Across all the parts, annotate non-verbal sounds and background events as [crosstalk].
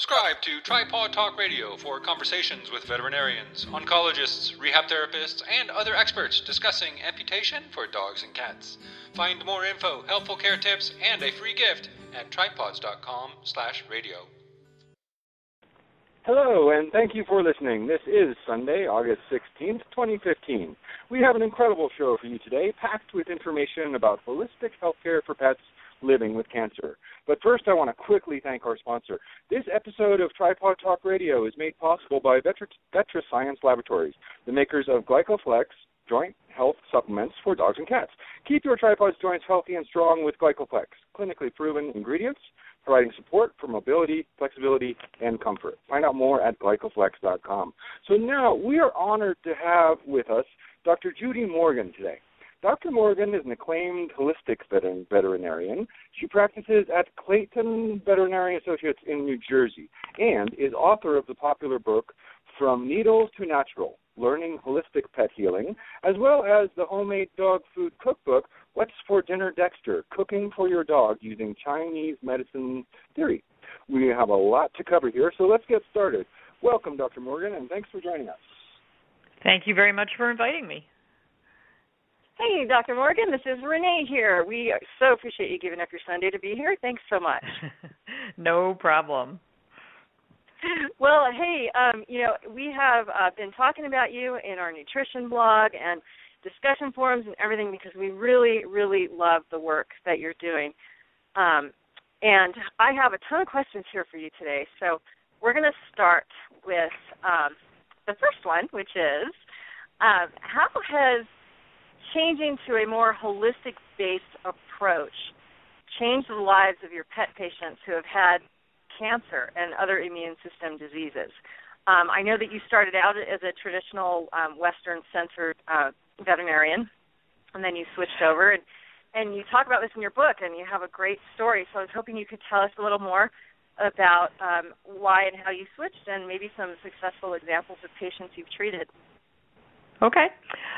Subscribe to Tripod Talk Radio for conversations with veterinarians, oncologists, rehab therapists, and other experts discussing amputation for dogs and cats. Find more info, helpful care tips, and a free gift at tripods.com/radio. Hello, and thank you for listening. This is Sunday, August 16th, 2015. We have an incredible show for you today, packed with information about holistic healthcare for pets living with cancer. But first, I want to quickly thank our sponsor. This episode of Tripod Talk Radio is made possible by VetriScience Laboratories, the makers of GlycoFlex joint health supplements for dogs and cats. Keep your tripod's joints healthy and strong with GlycoFlex, clinically proven ingredients providing support for mobility, flexibility, and comfort. Find out more at glycoflex.com. So now we are honored to have with us Dr. Judy Morgan today. Dr. Morgan is an acclaimed holistic veterinarian. She practices at Clayton Veterinary Associates in New Jersey and is author of the popular book From Needles to Natural Learning Holistic Pet Healing, as well as the homemade dog food cookbook What's for Dinner Dexter Cooking for Your Dog Using Chinese Medicine Theory. We have a lot to cover here, so let's get started. Welcome, Dr. Morgan, and thanks for joining us. Thank you very much for inviting me. Hey, Dr. Morgan, this is Renee here. We so appreciate you giving up your Sunday to be here. Thanks so much. [laughs] no problem. Well, hey, um, you know, we have uh, been talking about you in our nutrition blog and discussion forums and everything because we really, really love the work that you're doing. Um, and I have a ton of questions here for you today. So we're going to start with um, the first one, which is um, how has changing to a more holistic based approach change the lives of your pet patients who have had cancer and other immune system diseases. Um, I know that you started out as a traditional um, Western censored uh, veterinarian, and then you switched over, and, and you talk about this in your book, and you have a great story. So I was hoping you could tell us a little more about um, why and how you switched, and maybe some successful examples of patients you've treated. Okay.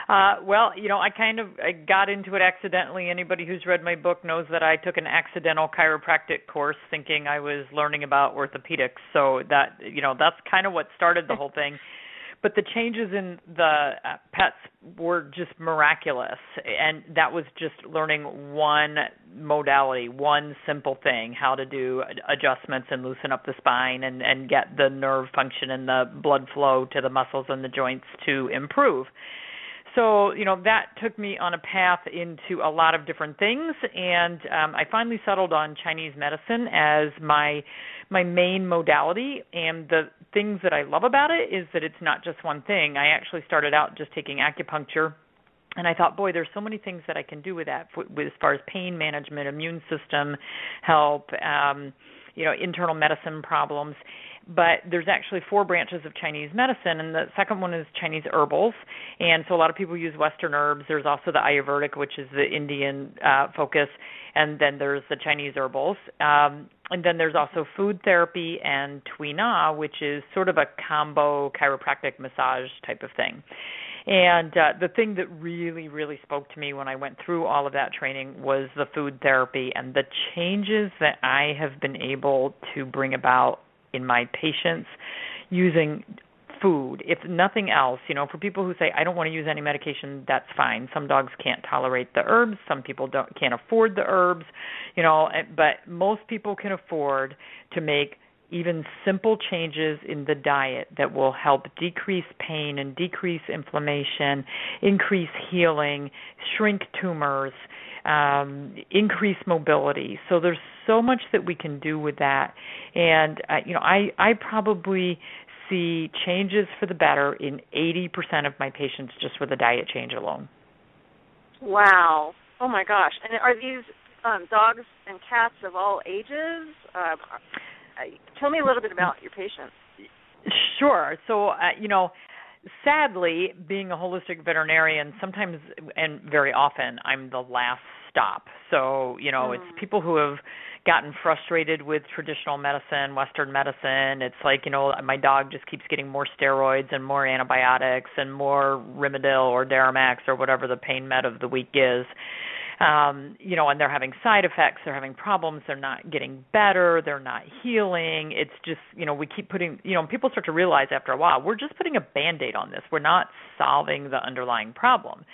Uh, well, you know, I kind of I got into it accidentally. Anybody who's read my book knows that I took an accidental chiropractic course thinking I was learning about orthopedics. So that, you know, that's kind of what started the whole thing [laughs] but the changes in the uh, pets were just miraculous and that was just learning one modality one simple thing how to do adjustments and loosen up the spine and and get the nerve function and the blood flow to the muscles and the joints to improve so you know that took me on a path into a lot of different things and um i finally settled on chinese medicine as my my main modality and the things that i love about it is that it's not just one thing. I actually started out just taking acupuncture and I thought, boy, there's so many things that I can do with that, with as far as pain management, immune system help, um, you know, internal medicine problems but there's actually four branches of Chinese medicine, and the second one is Chinese herbals. And so a lot of people use Western herbs. There's also the Ayurvedic, which is the Indian uh, focus, and then there's the Chinese herbals. Um, and then there's also food therapy and Tui Na, which is sort of a combo chiropractic massage type of thing. And uh, the thing that really, really spoke to me when I went through all of that training was the food therapy and the changes that I have been able to bring about in my patients using food. If nothing else you know for people who say i don't want to use any medication that's fine. Some dogs can't tolerate the herbs. Some people don't can't afford the herbs you know eh, but most people can afford to make even simple changes in the diet that will help decrease pain and decrease inflammation increase healing shrink tumors um, increase mobility. So there's so much that we can do with that, and uh, you know, I I probably see changes for the better in 80% of my patients just with a diet change alone. Wow! Oh my gosh! And are these um, dogs and cats of all ages? Uh, tell me a little bit about your patients. Sure. So, uh, you know, sadly, being a holistic veterinarian, sometimes and very often, I'm the last stop. So, you know, mm. it's people who have gotten frustrated with traditional medicine, Western medicine. It's like, you know, my dog just keeps getting more steroids and more antibiotics and more Rimadyl or Deramax or whatever the pain med of the week is. Um, you know, and they're having side effects, they're having problems, they're not getting better, they're not healing. It's just, you know, we keep putting, you know, people start to realize after a while, we're just putting a band-aid on this. We're not solving the underlying problem.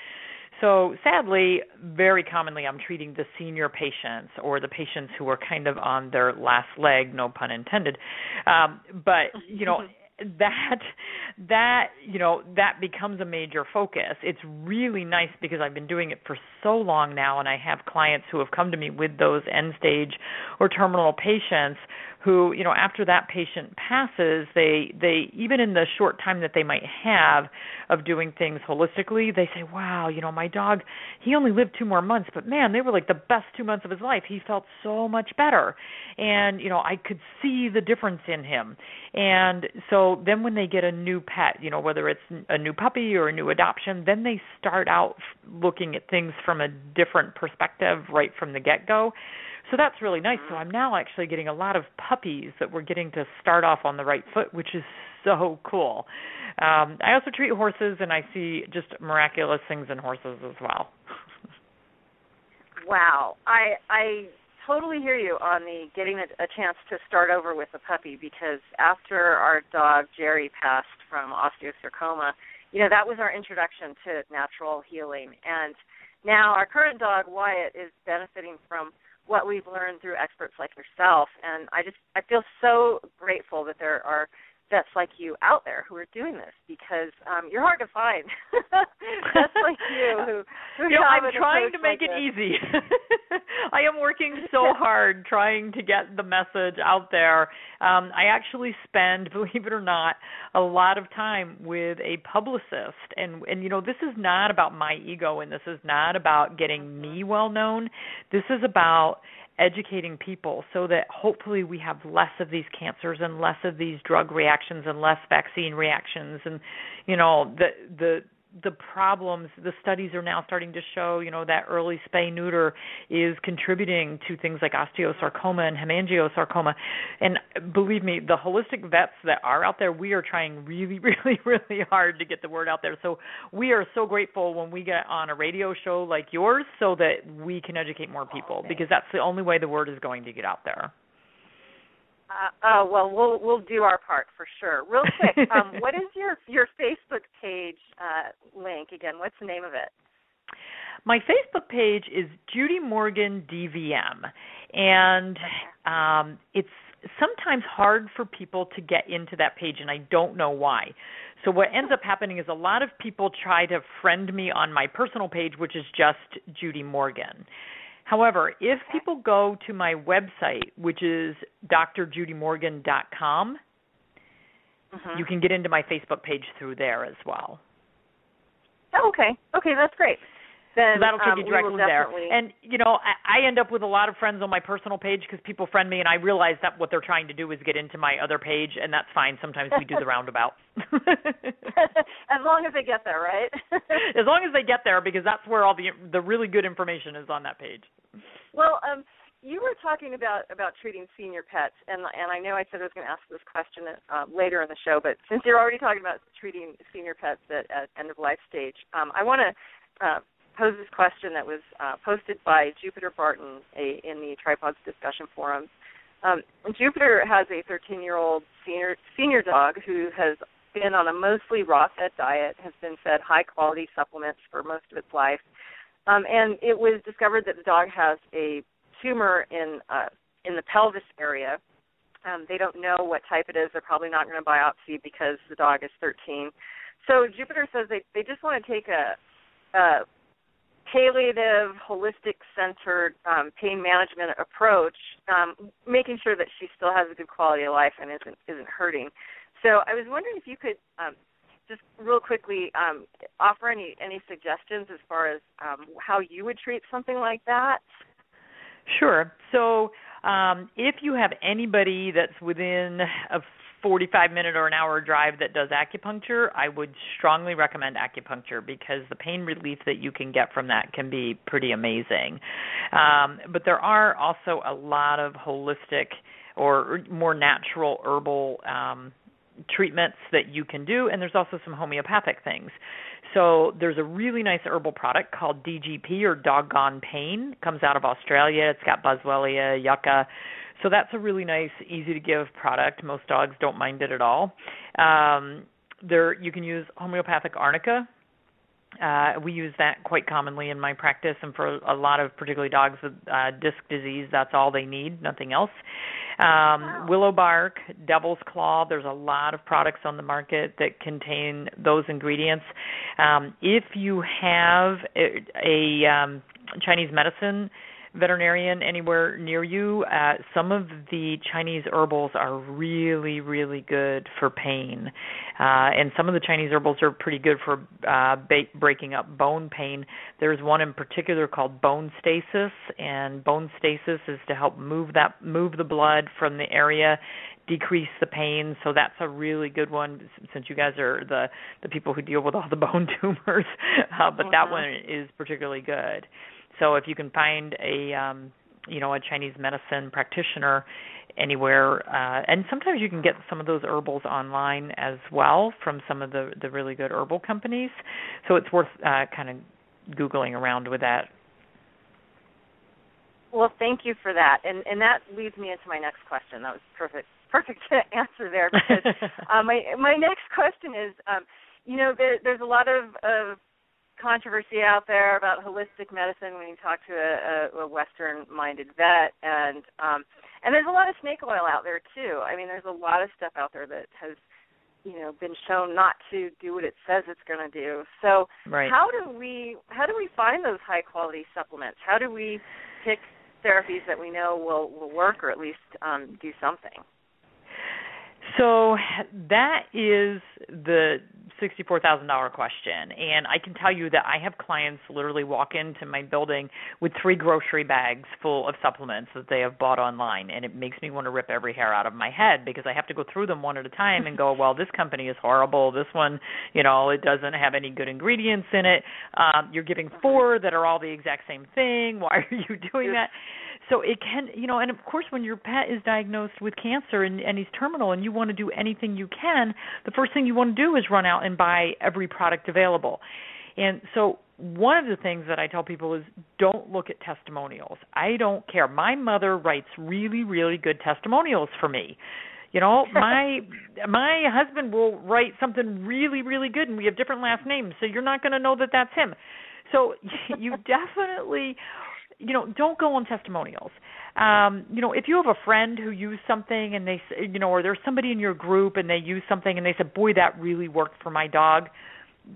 So sadly, very commonly I'm treating the senior patients or the patients who are kind of on their last leg, no pun intended. Um, but you know, that that you know that becomes a major focus. It's really nice because i've been doing it for so long now and i have clients who have come to me with those end stage or terminal patients who you know after that patient passes they they even in the short time that they might have of doing things holistically they say wow you know my dog he only lived two more months but man they were like the best two months of his life. He felt so much better. And you know i could see the difference in him. And so then when they get a new pet you know whether it's a new puppy or a new adoption then they start out looking at things from a different perspective right from the get go so that's really nice. So I'm now actually getting a lot of puppies that we're getting to start off on the right foot, which is so cool. Um, I also treat horses, and I see just miraculous things in horses as well. [laughs] wow, I I totally hear you on the getting a, a chance to start over with a puppy because after our dog Jerry passed from osteosarcoma, you know that was our introduction to natural healing, and now our current dog Wyatt is benefiting from what we've learned through experts like yourself. And I just I feel so grateful that there are vets like you out there who are doing this because um you're hard to find. [laughs] vets like you who, who you know, I'm trying to make like it this. easy. [laughs] I am working so [laughs] hard trying to get the message out there. Um I actually spend, believe it or not, a lot of time with a publicist and and you know, this is not about my ego and this is not about getting me well known. This is about educating people so that hopefully we have less of these cancers and less of these drug reactions and less vaccine reactions and you know the the the problems the studies are now starting to show you know that early spay neuter is contributing to things like osteosarcoma and hemangiosarcoma. And believe me the holistic vets that are out there we are trying really [laughs] really really hard to get the word out there. So we are so grateful when we get on a radio show like yours so that we can educate more people because that's the only way the word is going to get out there uh, oh well, we'll we'll do our part for sure. Real quick, [laughs] um, what is your your Facebook page uh, link again? What's the name of it? My Facebook page is Judy Morgan DVM, and um, it's sometimes hard for people to get into that page, and I don't know why. So what ends up happening is a lot of people try to friend me on my personal page, which is just Judy Morgan. However, if people go to my website, which is drjudymorgan.com, mm-hmm. you can get into my Facebook page through there as well. Oh, okay. Okay, that's great. Then so that'll take um, you directly there. And you know, I, I end up with a lot of friends on my personal page because people friend me, and I realize that what they're trying to do is get into my other page, and that's fine. Sometimes we do the [laughs] roundabout. [laughs] as long as they get there, right? [laughs] as long as they get there, because that's where all the the really good information is on that page. Well, um, you were talking about about treating senior pets, and and I know I said I was going to ask this question uh, later in the show, but since you're already talking about treating senior pets at, at end of life stage, um, I want to uh, pose this question that was uh, posted by Jupiter Barton a, in the Tripods discussion forums. Um, Jupiter has a 13 year old senior senior dog who has been on a mostly raw fed diet, has been fed high quality supplements for most of its life, um, and it was discovered that the dog has a tumor in uh, in the pelvis area. Um, they don't know what type it is. They're probably not going to biopsy because the dog is 13. So Jupiter says they they just want to take a, a palliative, holistic centered um, pain management approach, um, making sure that she still has a good quality of life and isn't isn't hurting. So I was wondering if you could um, just real quickly um, offer any any suggestions as far as um, how you would treat something like that. Sure. So um, if you have anybody that's within a 45 minute or an hour drive that does acupuncture, I would strongly recommend acupuncture because the pain relief that you can get from that can be pretty amazing. Um, but there are also a lot of holistic or more natural herbal um, treatments that you can do, and there's also some homeopathic things. So there's a really nice herbal product called DGP or Doggone Pain. It comes out of Australia. It's got boswellia, yucca. So that's a really nice, easy to give product. Most dogs don't mind it at all. Um, there, you can use homeopathic arnica uh, we use that quite commonly in my practice, and for a lot of particularly dogs with uh, disc disease, that's all they need, nothing else. Um, wow. Willow bark, devil's claw. There's a lot of products on the market that contain those ingredients. Um, if you have a, a um, Chinese medicine veterinarian anywhere near you, uh, some of the Chinese herbals are really, really good for pain. Uh, and some of the Chinese herbals are pretty good for uh, ba- breaking up bone pain. There's one in particular called bone stasis, and bone stasis is to help move that move the blood from the area decrease the pain so that's a really good one since you guys are the the people who deal with all the [laughs] bone tumors uh, but that one is particularly good so if you can find a um, you know a Chinese medicine practitioner anywhere, uh, and sometimes you can get some of those herbals online as well from some of the the really good herbal companies. So it's worth uh, kind of googling around with that. Well, thank you for that, and and that leads me into my next question. That was perfect perfect [laughs] answer there because [laughs] uh, my my next question is, um, you know, there, there's a lot of, of controversy out there about holistic medicine when you talk to a, a, a Western-minded vet, and um, and there's a lot of snake oil out there too. I mean, there's a lot of stuff out there that has you know been shown not to do what it says it's going to do. So right. how do we how do we find those high quality supplements? How do we pick therapies that we know will will work or at least um, do something? So that is the $64,000 question. And I can tell you that I have clients literally walk into my building with three grocery bags full of supplements that they have bought online. And it makes me want to rip every hair out of my head because I have to go through them one at a time and go, [laughs] well, this company is horrible. This one, you know, it doesn't have any good ingredients in it. Um, you're giving four that are all the exact same thing. [laughs] Why are you doing that? So it can you know and of course when your pet is diagnosed with cancer and, and he's terminal and you want to do anything you can the first thing you want to do is run out and buy every product available and so one of the things that I tell people is don't look at testimonials. I don't care. My mother writes really really good testimonials for me. You know, [laughs] my my husband will write something really really good and we have different last names, so you're not going to know that that's him. So [laughs] you definitely you know don't go on testimonials. Um you know if you have a friend who used something and they you know or there's somebody in your group and they use something and they said boy that really worked for my dog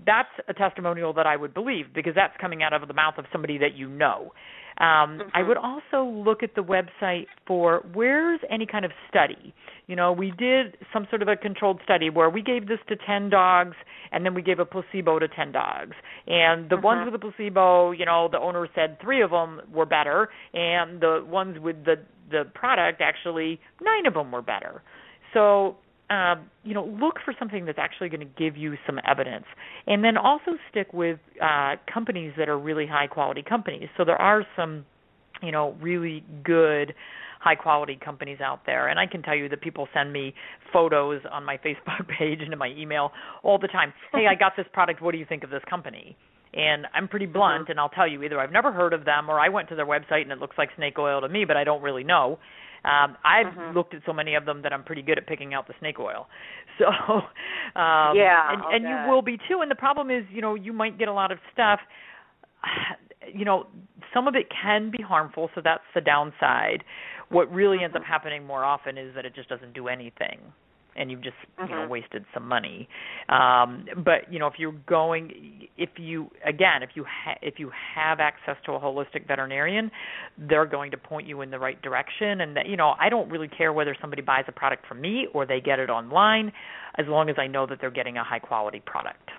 that's a testimonial that I would believe because that's coming out of the mouth of somebody that you know. Um, mm-hmm. I would also look at the website for where's any kind of study. You know, we did some sort of a controlled study where we gave this to 10 dogs and then we gave a placebo to 10 dogs. And the mm-hmm. ones with the placebo, you know, the owner said 3 of them were better and the ones with the the product actually 9 of them were better. So um, you know, look for something that's actually going to give you some evidence, and then also stick with uh, companies that are really high quality companies. So there are some, you know, really good high quality companies out there and I can tell you that people send me photos on my [laughs] Facebook page and in my email all the time. Hey, I got this product, what do you think of this company? And I'm pretty blunt mm-hmm. and I'll tell you either I've never heard of them or I went to their website and it looks like snake oil to me, but I don't really know. Um, I've mm-hmm. looked at so many of them that I'm pretty good at picking out the snake oil. [laughs] So um, yeah, and, and you will be too. And the problem is, you know, you might get a lot of stuff. [sighs] You know, some of it can be harmful, so that's the downside. What really ends up mm-hmm. happening more often is that it just doesn't do anything and you've just mm-hmm. you know mm-hmm. wasted some money um but you know if you're going if you again if you ha- if you have access to a holistic veterinarian they're going to point you in the right direction and that you know I don't really care whether somebody buys a product from me or they get it online as long as I know that they're getting a high quality product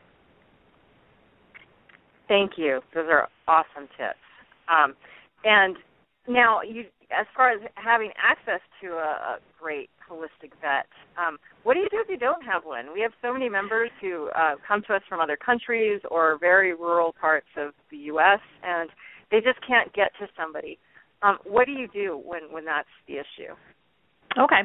thank you those are awesome tips um and now you as far as having access to a, a great holistic vet. Um, what do you do if you don't have one? We have so many members who uh, come to us from other countries or very rural parts of the U.S. and they just can't get to somebody. Um, what do you do when when that's the issue? Okay.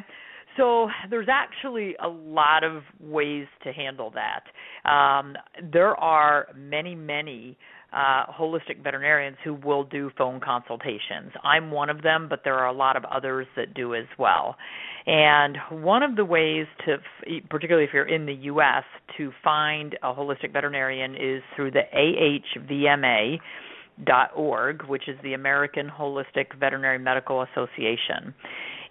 so there's actually a lot of ways to handle that. Um, there are many, many uh, holistic veterinarians who will do phone consultations. I'm one of them, but there are a lot of others that do as well. And one of the ways to, particularly if you're in the U.S., to find a holistic veterinarian is through the AHVMA dot org, which is the American Holistic Veterinary Medical Association.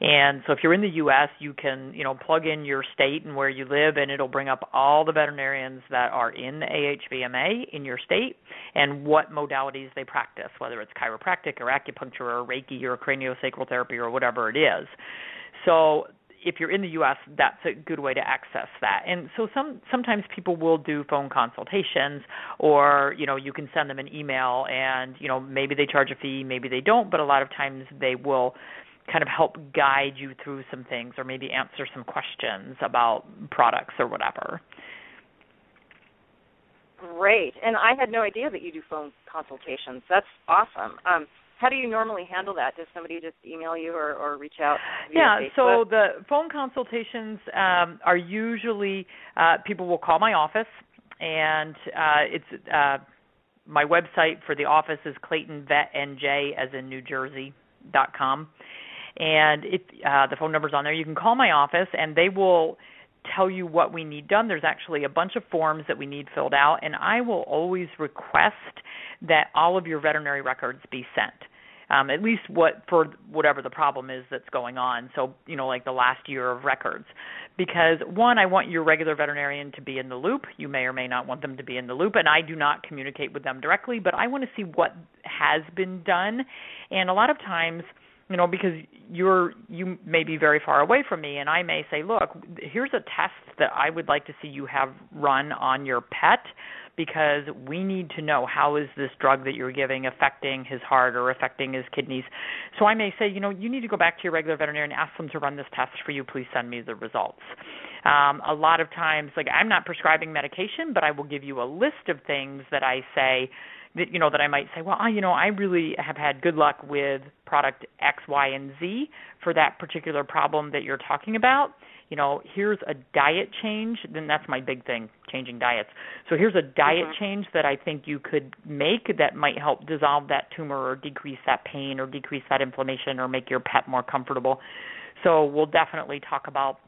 And so if you're in the US, you can, you know, plug in your state and where you live and it'll bring up all the veterinarians that are in the AHVMA in your state and what modalities they practice, whether it's chiropractic or acupuncture or Reiki or craniosacral therapy or whatever it is. So if you're in the US, that's a good way to access that. And so some sometimes people will do phone consultations or, you know, you can send them an email and, you know, maybe they charge a fee, maybe they don't, but a lot of times they will kind of help guide you through some things or maybe answer some questions about products or whatever. Great. And I had no idea that you do phone consultations. That's awesome. Um, how do you normally handle that? Does somebody just email you or, or reach out? yeah, Facebook? so the phone consultations um, are usually uh, people will call my office, and uh, it's uh, my website for the office is claytonvetnj as in New Jersey dot com, and it uh, the phone number's on there. You can call my office, and they will tell you what we need done. There's actually a bunch of forms that we need filled out, and I will always request that all of your veterinary records be sent. Um, at least what for whatever the problem is that's going on. So you know, like the last year of records, because one, I want your regular veterinarian to be in the loop. You may or may not want them to be in the loop, and I do not communicate with them directly, but I want to see what has been done. And a lot of times, you know because you're you may be very far away from me and I may say look here's a test that I would like to see you have run on your pet because we need to know how is this drug that you're giving affecting his heart or affecting his kidneys. So I may say you know you need to go back to your regular veterinarian and ask them to run this test for you. Please send me the results. Um, a lot of times like I'm not prescribing medication but I will give you a list of things that I say that you know that I might say, well, I, you know, I really have had good luck with product X, Y, and Z for that particular problem that you're talking about. You know, here's a diet change. Then that's my big thing, changing diets. So here's a diet mm-hmm. change that I think you could make that might help dissolve that tumor or decrease that pain or decrease that inflammation or make your pet more comfortable. So we'll definitely talk about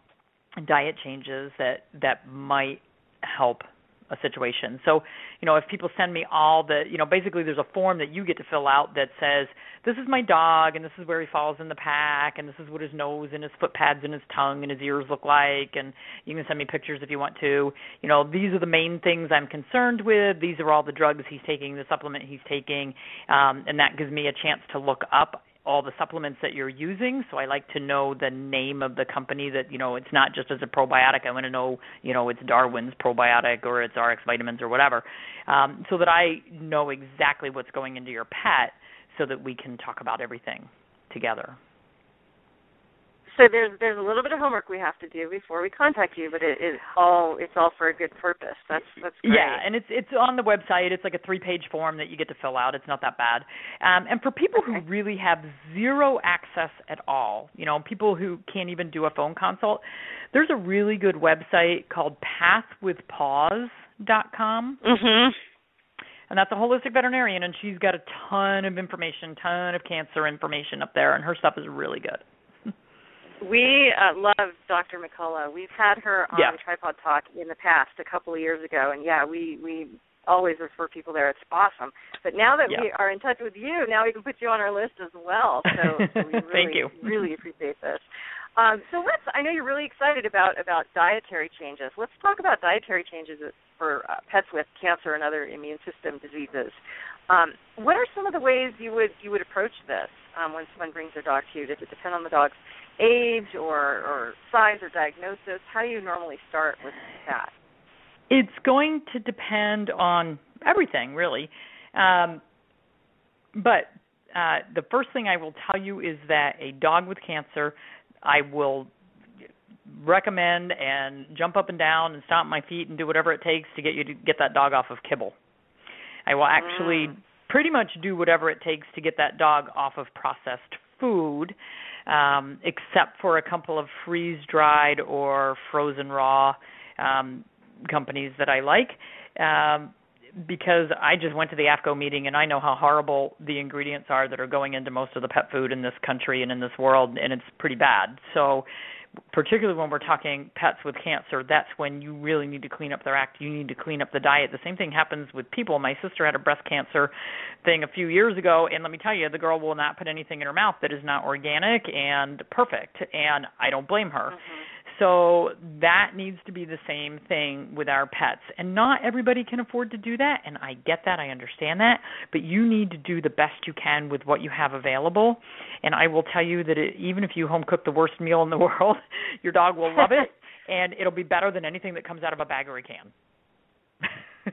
diet changes that that might help a situation. So, you know, if people send me all the, you know, basically there's a form that you get to fill out that says, this is my dog and this is where he falls in the pack and this is what his nose and his foot pads and his tongue and his ears look like and you can send me pictures if you want to. You know, these are the main things I'm concerned with. These are all the drugs he's taking, the supplement he's taking, um, and that gives me a chance to look up all the supplements that you're using. So I like to know the name of the company that, you know, it's not just as a probiotic. I want to know, you know, it's Darwin's probiotic or it's RX vitamins or whatever. Um, so that I know exactly what's going into your pet so that we can talk about everything together so there's there's a little bit of homework we have to do before we contact you, but it is all it's all for a good purpose. That's that's great. Yeah, and it's it's on the website. It's like a three page form that you get to fill out. It's not that bad. Um, and for people okay. who really have zero access at all, you know, people who can't even do a phone consult, there's a really good website called pathwithpaws.com. Mhm. And that's a holistic veterinarian, and she's got a ton of information, ton of cancer information up there, and her stuff is really good. We uh, love Dr. McCullough. We've had her on yeah. Tripod Talk in the past, a couple of years ago, and yeah, we we always refer people there. It's awesome. But now that yeah. we are in touch with you, now we can put you on our list as well. So, so we [laughs] really, Thank you. really appreciate this. Um, so let's. I know you're really excited about about dietary changes. Let's talk about dietary changes for uh, pets with cancer and other immune system diseases. Um, what are some of the ways you would you would approach this um, when someone brings their dog to you? Does it depend on the dog's age or, or size or diagnosis? How do you normally start with that? It's going to depend on everything, really. Um, but uh, the first thing I will tell you is that a dog with cancer, I will recommend and jump up and down and stomp my feet and do whatever it takes to get you to get that dog off of kibble. I will actually mm. pretty much do whatever it takes to get that dog off of processed food um, except for a couple of freeze dried or frozen raw um, companies that I like. Um, because I just went to the AAFCO meeting and I know how horrible the ingredients are that are going into most of the pet food in this country and in this world, and it's pretty bad. So, particularly when we're talking pets with cancer, that's when you really need to clean up their act. You need to clean up the diet. The same thing happens with people. My sister had a breast cancer thing a few years ago, and let me tell you, the girl will not put anything in her mouth that is not organic and perfect, and I don't blame her. Mm-hmm. So that needs to be the same thing with our pets. And not everybody can afford to do that, and I get that, I understand that, but you need to do the best you can with what you have available. And I will tell you that it, even if you home cook the worst [laughs] meal in the world, your dog will love it [laughs] and it'll be better than anything that comes out of a bag or a can. [laughs]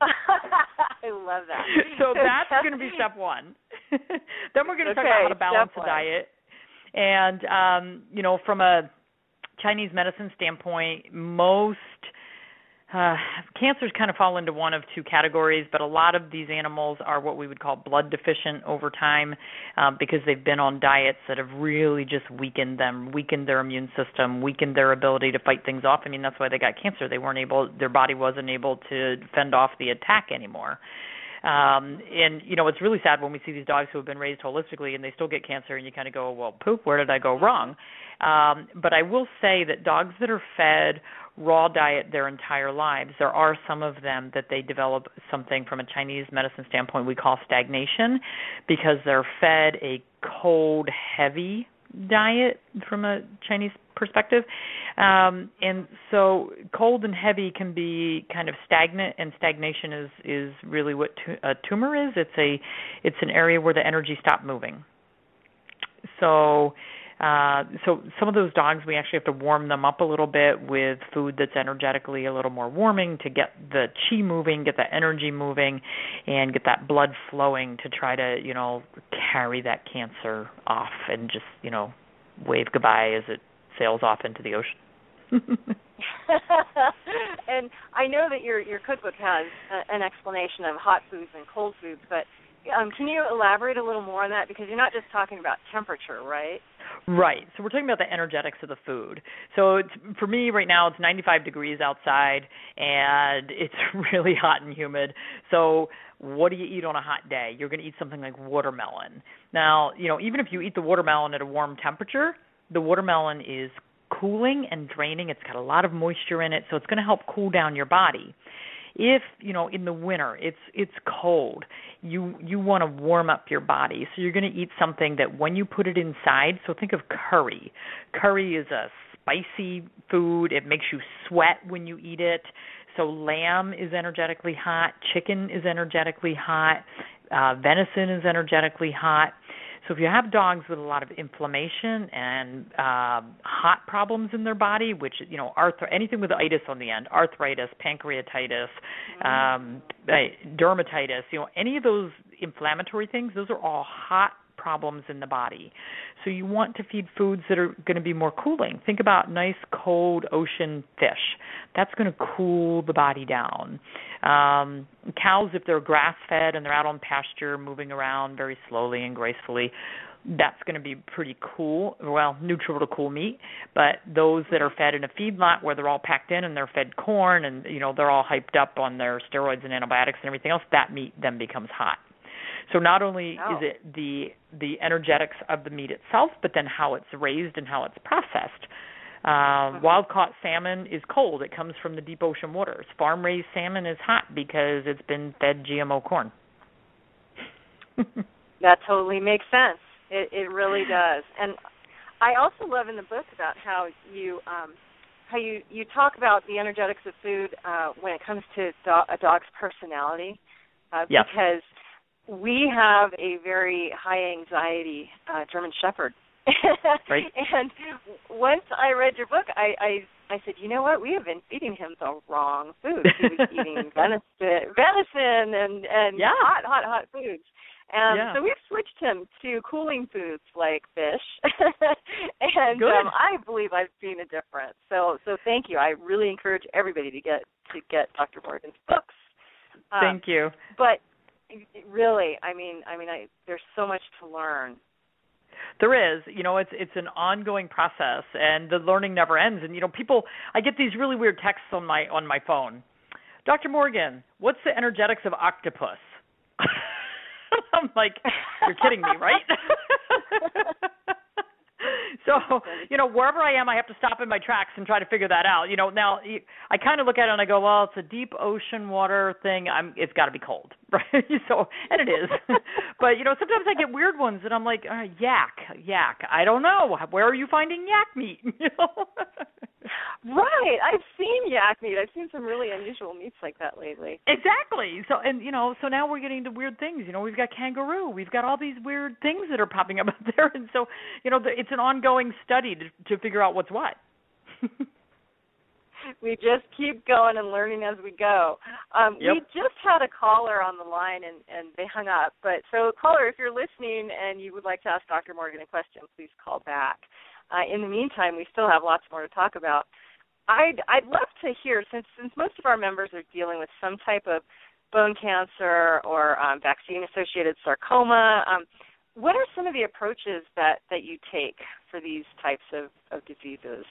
I love that. So that's going to be step 1. then we're going to okay, talk about how to balance the diet. And um, you know, from a Chinese medicine standpoint, most uh, cancers kind of fall into one of two categories, but a lot of these animals are what we would call blood deficient over time um, because they've been on diets that have really just weakened them, weakened their immune system, weakened their ability to fight things off. I mean, that's why they got cancer. They weren't able, their body wasn't able to fend off the attack anymore. Um, and you know, it's really sad when we see these dogs who have been raised holistically and they still get cancer, and you kind of go, "Well, poop, where did I go wrong?" Um, but I will say that dogs that are fed raw diet their entire lives, there are some of them that they develop something from a Chinese medicine standpoint we call stagnation because they're fed a cold, heavy diet from a Chinese perspective. Um, and so cold and heavy can be kind of stagnant and stagnation is is really what a tumor is. It's a it's an area where the energy stopped moving. So uh, so some of those dogs we actually have to warm them up a little bit with food that's energetically a little more warming to get the chi moving, get the energy moving, and get that blood flowing to try to you know carry that cancer off and just you know wave goodbye as it sails off into the ocean. [laughs] and I know that your your cookbook has a, an explanation of hot foods and cold foods, but um, can you elaborate a little more on that? Because you're not just talking about temperature, right? Right. So we're talking about the energetics of the food. So it's for me right now it's 95 degrees outside and it's [laughs] really hot and humid. So what do you eat on a hot day? You're going to eat something like watermelon. Now, you know, even if you eat the watermelon at a warm temperature, the watermelon is cooling and draining. It's got a lot of moisture in it, so it's going to help cool down your body. If you know in the winter it's it's cold you you want to warm up your body. So you're going to eat something that when you put it inside so think of curry. Curry is a spicy food. It makes you sweat when you eat it. So lamb is energetically hot. Chicken is energetically hot. Uh venison is energetically hot so if you have dogs with a lot of inflammation and uh, hot problems in their body, which you know, arth- anything with itis on the end, arthritis, pancreatitis, mm-hmm. um, dermatitis, you know, any of those inflammatory things, those are all hot problems in the body. So you want to feed foods that are going to be more cooling. Think about nice cold ocean fish. That's going to cool the body down. Um, cows, if they're grass fed and they're out on pasture, moving around very slowly and gracefully, that's going to be pretty cool. Well, neutral to cool meat. But those that are fed in a feedlot where they're all packed in and they're fed corn and you know they're all hyped up on their steroids and antibiotics and everything else, that meat then becomes hot. So not only oh. is it the the energetics of the meat itself, but then how it's raised and how it's processed. Um, uh-huh. Wild caught salmon is cold. It comes from the deep ocean waters. Farm raised salmon is hot because it's been fed GMO corn. [laughs] that totally makes sense. It it really does. And I also love in the book about how you um how you you talk about the energetics of food uh when it comes to do- a dog's personality. Uh, yes. because we have a very high anxiety uh, German Shepherd. [laughs] right. And once I read your book, I, I I said, you know what? We have been feeding him the wrong food. He was eating [laughs] venison, venison, and and yeah. hot, hot, hot foods. And yeah. so we've switched him to cooling foods like fish, [laughs] and um, I believe I've seen a difference. So, so thank you. I really encourage everybody to get to get Dr. Morgan's books. Um, Thank you. But really, I mean, I mean, I there's so much to learn. There is, you know, it's it's an ongoing process, and the learning never ends. And you know, people, I get these really weird texts on my on my phone. Dr. Morgan, what's the energetics of octopus? [laughs] I'm like, you're kidding me, right? [laughs] so you know wherever i am i have to stop in my tracks and try to figure that out you know now i kind of look at it and i go well it's a deep ocean water thing i'm it's got to be cold [laughs] right? So and it is. [laughs] But you know sometimes i get weird ones and i'm like uh, yak yak. I don't know. Where are you finding yak meat? [laughs] You know? Right. I've seen yak meat. I've seen some really unusual meats like that lately. Exactly. So and you know so now we're getting into weird things. You know we've got kangaroo. We've got all these weird things that are popping up out there. And so you know it's an ongoing study to to figure out what's what we just keep going and learning as we go. Um, yep. We just had a caller on the line and, and they hung up. But so, caller, if you're listening and you would like to ask Dr. Morgan a question, please call back. Uh, in the meantime, we still have lots more to talk about. I'd I'd love to hear since since most of our members are dealing with some type of bone cancer or um, vaccine associated sarcoma. Um, what are some of the approaches that, that you take for these types of, of diseases?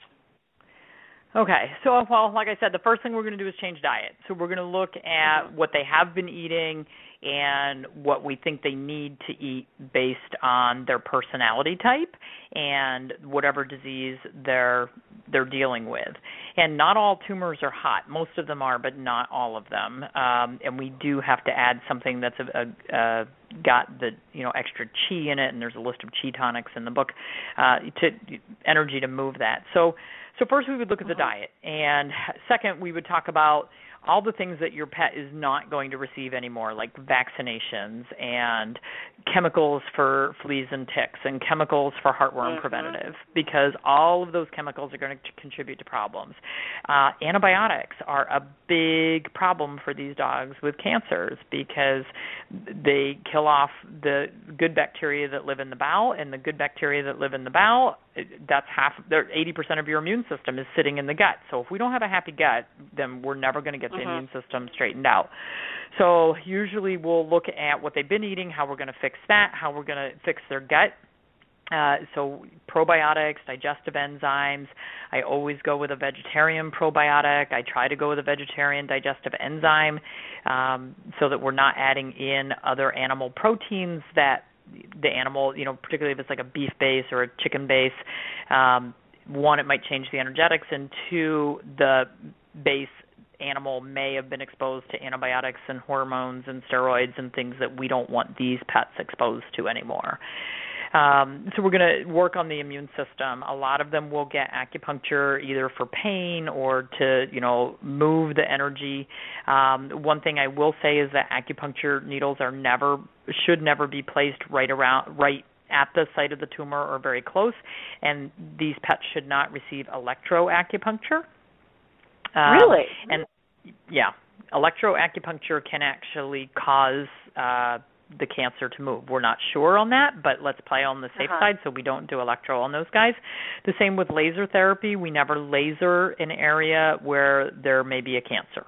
Okay, so well, like I said, the first thing we're going to do is change diet. So we're going to look at mm-hmm. what they have been eating and what we think they need to eat based on their personality type and whatever disease they're they're dealing with. And not all tumors are hot. Most of them are, but not all of them. Um, and we do have to add something that's a, a, a got the you know extra chi in it, and there's a list of chi tonics in the book uh, to energy to move that. So so first we would look at the uh-huh. diet, and second we would talk about all the things that your pet is not going to receive anymore, like vaccinations and chemicals for fleas and ticks and chemicals for heartworm mm-hmm. preventative, because all of those chemicals are going to contribute to problems. Uh, antibiotics are a big problem for these dogs with cancers because they kill off the good bacteria that live in the bowel, and the good bacteria that live in the bowel that's half there 80% of your immune system is sitting in the gut. So if we don't have a happy gut, then we're never going to get the mm-hmm. immune system straightened out. So usually we'll look at what they've been eating, how we're going to fix that, how we're going to fix their gut. Uh, so probiotics, digestive enzymes. I always go with a vegetarian probiotic. I try to go with a vegetarian digestive enzyme, um, so that we're not adding in other animal proteins that the animal, you know, particularly if it's like a beef base or a chicken base, um, one, it might change the energetics, and two, the base animal may have been exposed to antibiotics and hormones and steroids and things that we don't want these pets exposed to anymore. Um, so we're going to work on the immune system. A lot of them will get acupuncture either for pain or to, you know, move the energy. Um, one thing I will say is that acupuncture needles are never should never be placed right around right at the site of the tumor or very close, and these pets should not receive electroacupuncture. Um, really? And yeah, electroacupuncture can actually cause uh, the cancer to move. We're not sure on that, but let's play on the safe uh-huh. side so we don't do electro on those guys. The same with laser therapy. We never laser an area where there may be a cancer.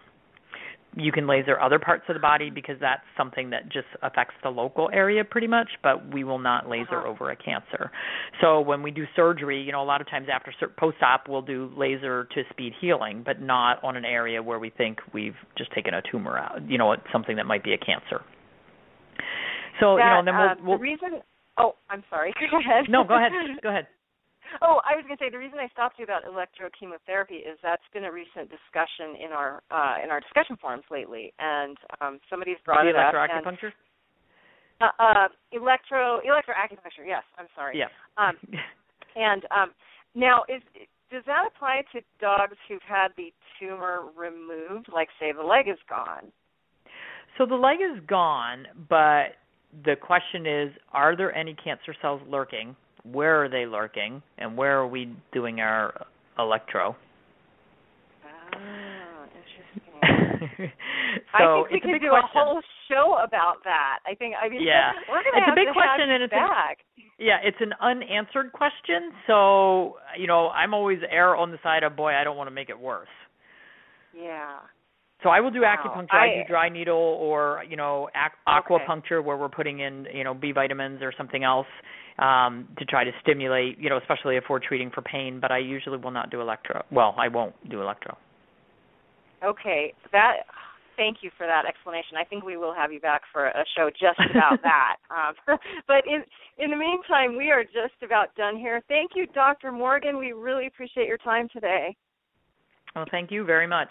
You can laser other parts of the body because that's something that just affects the local area pretty much, but we will not laser uh-huh. over a cancer. So when we do surgery, you know, a lot of times after post-op we'll do laser to speed healing, but not on an area where we think we've just taken a tumor out, you know, something that might be a cancer. So that, you know, then we'll, uh, we'll the reason. Oh, I'm sorry. [laughs] Go ahead. No, go ahead. [laughs] Go ahead. Oh, I was going to say the reason I stopped you about electrochemotherapy is that's been a recent discussion in our uh, in our discussion forums lately, and um, somebody's brought the it up. Electroacupuncture. Uh, uh, electro electroacupuncture. Yes, I'm sorry. Yeah. Um, [laughs] and um, now, is does that apply to dogs who've had the tumor removed, like say the leg is gone? So the leg is gone, but the question is are there any cancer cells lurking? Where are they lurking? And where are we doing our electro? Ah, [laughs] interesting. so I think we could do question. a whole show about that. I think I mean yeah. [laughs] we're gonna it's have a big to question and it's back. A, yeah, it's an unanswered question. So, you know, I'm always err on the side of boy, I don't want to make it worse. Yeah. So I will do Wow. acupuncture. I, I- do dry needle or you know ac- aquapuncture where we're putting in you know B vitamins or something else um, to try to stimulate. You know, especially if we're treating for pain. But I usually will not do electro. Well, I won't do electro. Okay, that. Thank you for that explanation. I think we will have you back for a show just about [laughs] that. Um, [laughs] but in in the meantime, we are just about done here. Thank you, Dr. Morgan. We really appreciate your time today. Well, thank you very much.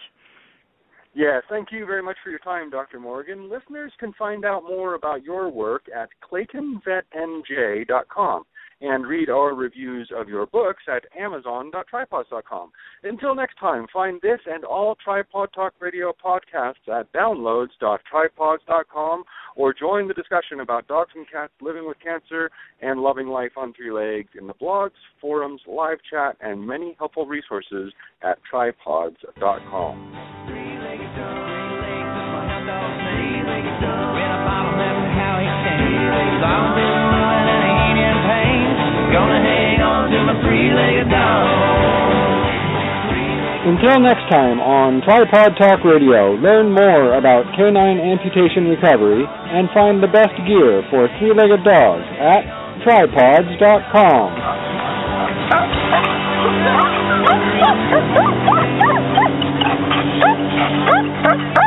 Yes, thank you very much for your time, Dr. Morgan. Listeners can find out more about your work at claytonvetnj.com and read our reviews of your books at amazon.tripawds.com. Until next time, find this and all Tripawd Talk Radio podcasts at downloads.tripawds.com or join the discussion about dogs and cats living with cancer and loving life on three legs in the blogs, forums, live chat, and many helpful resources at tripawds.com. Until next time on Tripawd Talk Radio, learn more about canine amputation recovery and find the best gear for three-legged dogs at tripawds.com. [laughs]